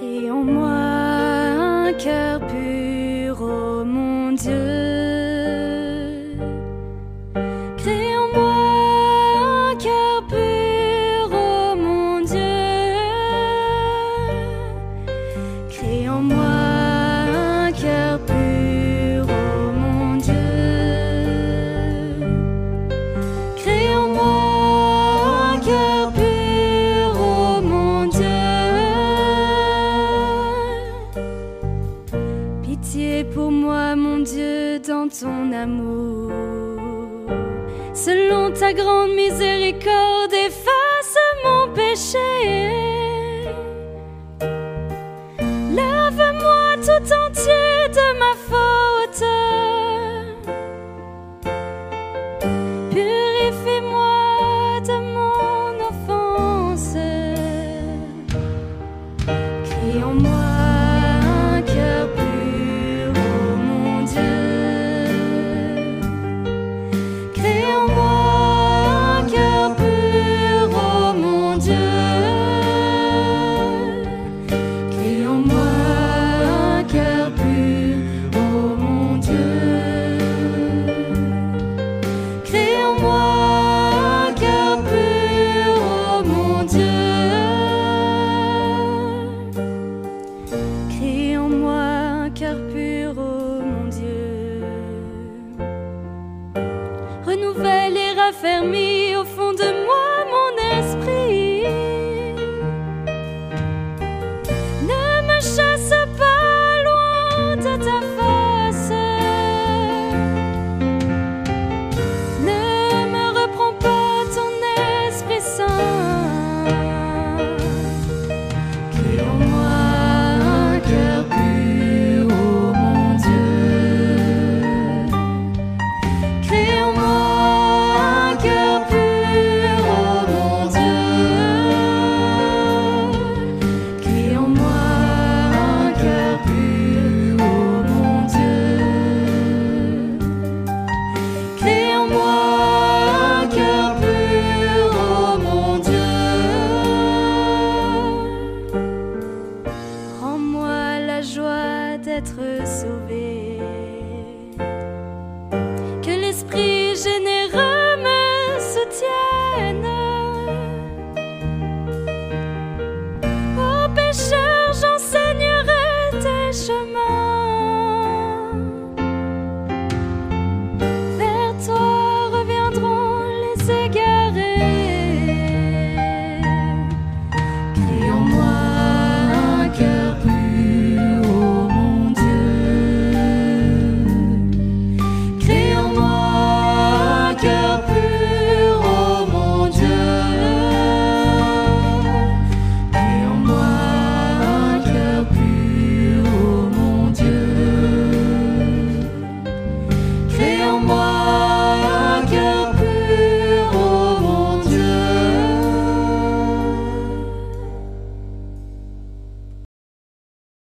crée en moi un cœur pur, oh mon Dieu. ton amour. Selon ta grande miséricorde, efface mon péché. Lave-moi tout entier de ma faute. Purifie-moi de mon offense. Crie en moi. raffermit au fond de moi.